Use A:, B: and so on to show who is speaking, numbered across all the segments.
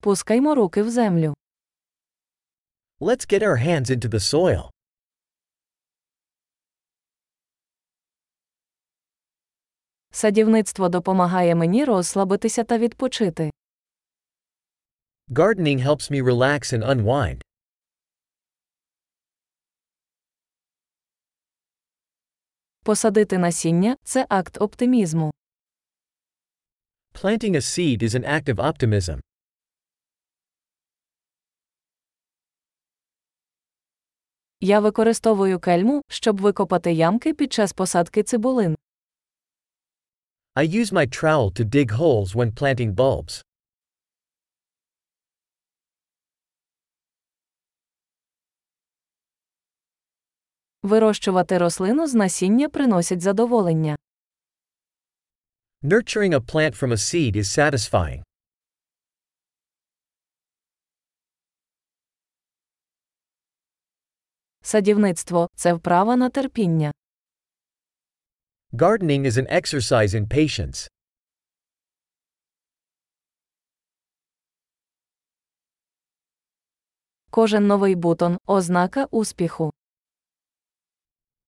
A: Пускаймо руки в землю.
B: Let's get our hands into the soil.
A: Садівництво допомагає мені розслабитися та відпочити.
B: Gardening helps me relax and unwind.
A: Посадити насіння це акт оптимізму.
B: Planting a seed is an act of optimism.
A: Я використовую кельму, щоб викопати ямки під час посадки цибулин.
B: I use my trowel to dig holes when planting bulbs.
A: Вирощувати рослину з насіння приносить задоволення.
B: Nurturing a plant from a seed is satisfying.
A: Садівництво це вправа на терпіння.
B: Gardening is an exercise in patience.
A: Кожен новий бутон ознака успіху.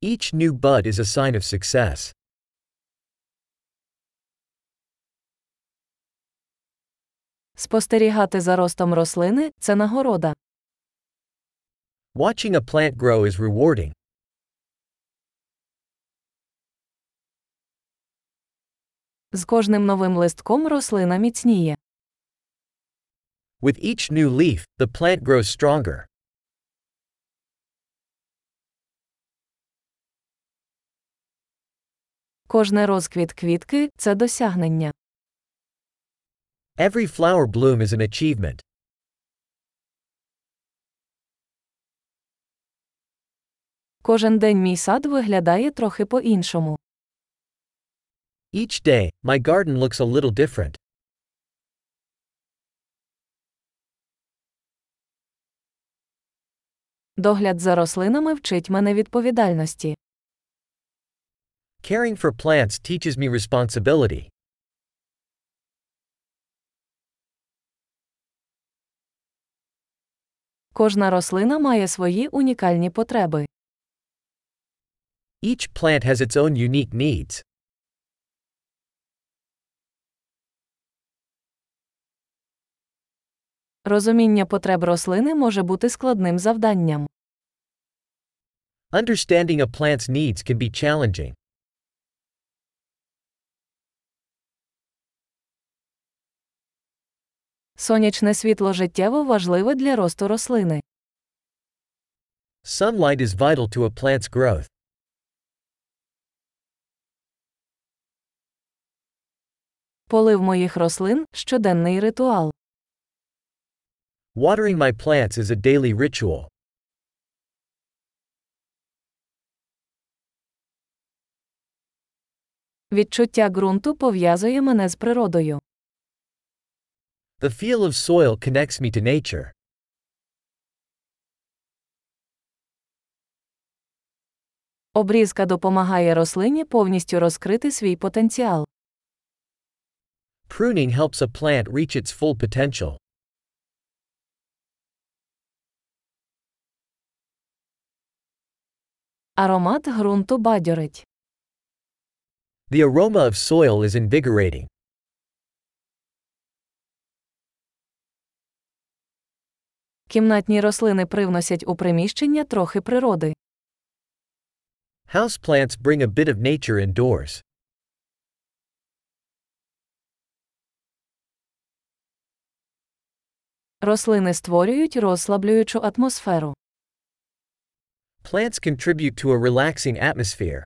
B: Each new bud is a sign of success.
A: Спостерігати за ростом рослини це нагорода.
B: Watching a plant grow is rewarding.
A: З кожним новим листком рослина міцніє.
B: With each new leaf, the plant grows stronger.
A: Кожний розквіт квітки це досягнення.
B: Every flower bloom is an achievement.
A: Кожен день мій сад виглядає трохи по-іншому.
B: Each day, my garden looks a little different.
A: Догляд за рослинами вчить мене відповідальності.
B: Caring for plants teaches me responsibility.
A: Кожна рослина має свої унікальні потреби.
B: Each plant has its own unique needs.
A: Розуміння потреб рослини може бути складним завданням.
B: Understanding a plant's needs can be challenging.
A: Сонячне світло життєво важливе для росту рослини.
B: Sunlight is vital to a plant's growth.
A: Полив моїх рослин щоденний ритуал.
B: Watering my plants is a daily ritual.
A: Відчуття ґрунту пов'язує мене з природою.
B: The feel of soil connects me to nature.
A: Обрізка допомагає рослині повністю розкрити свій потенціал.
B: Pruning helps a plant reach its full potential.
A: Аромат ґрунту бадьорить.
B: The aroma of soil is invigorating.
A: Кімнатні рослини привносять у приміщення трохи природи.
B: Houseplants bring a bit of nature indoors.
A: Рослини створюють розслаблюючу атмосферу.
B: Plants contribute to a relaxing atmosphere.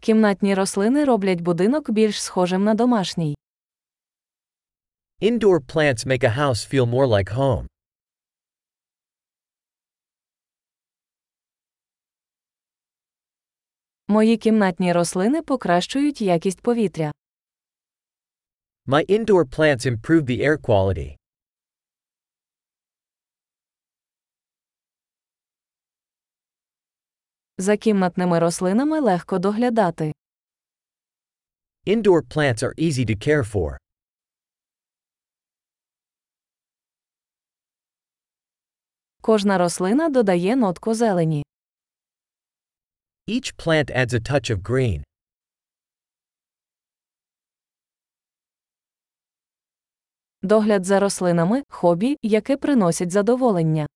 A: Кімнатні рослини роблять будинок більш схожим на домашній.
B: Indoor plants make a house feel more like home.
A: Мої кімнатні рослини покращують якість повітря.
B: My indoor plants improve the air quality.
A: За кімнатними рослинами легко доглядати.
B: Indoor plants are easy to care for.
A: Кожна рослина додає нотку зелені.
B: Each plant adds a touch of green.
A: Догляд за рослинами хобі, яке приносить задоволення.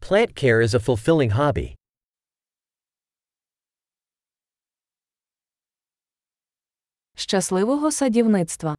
B: Plant care is a fulfilling hobby.
A: Щасливого садівництва!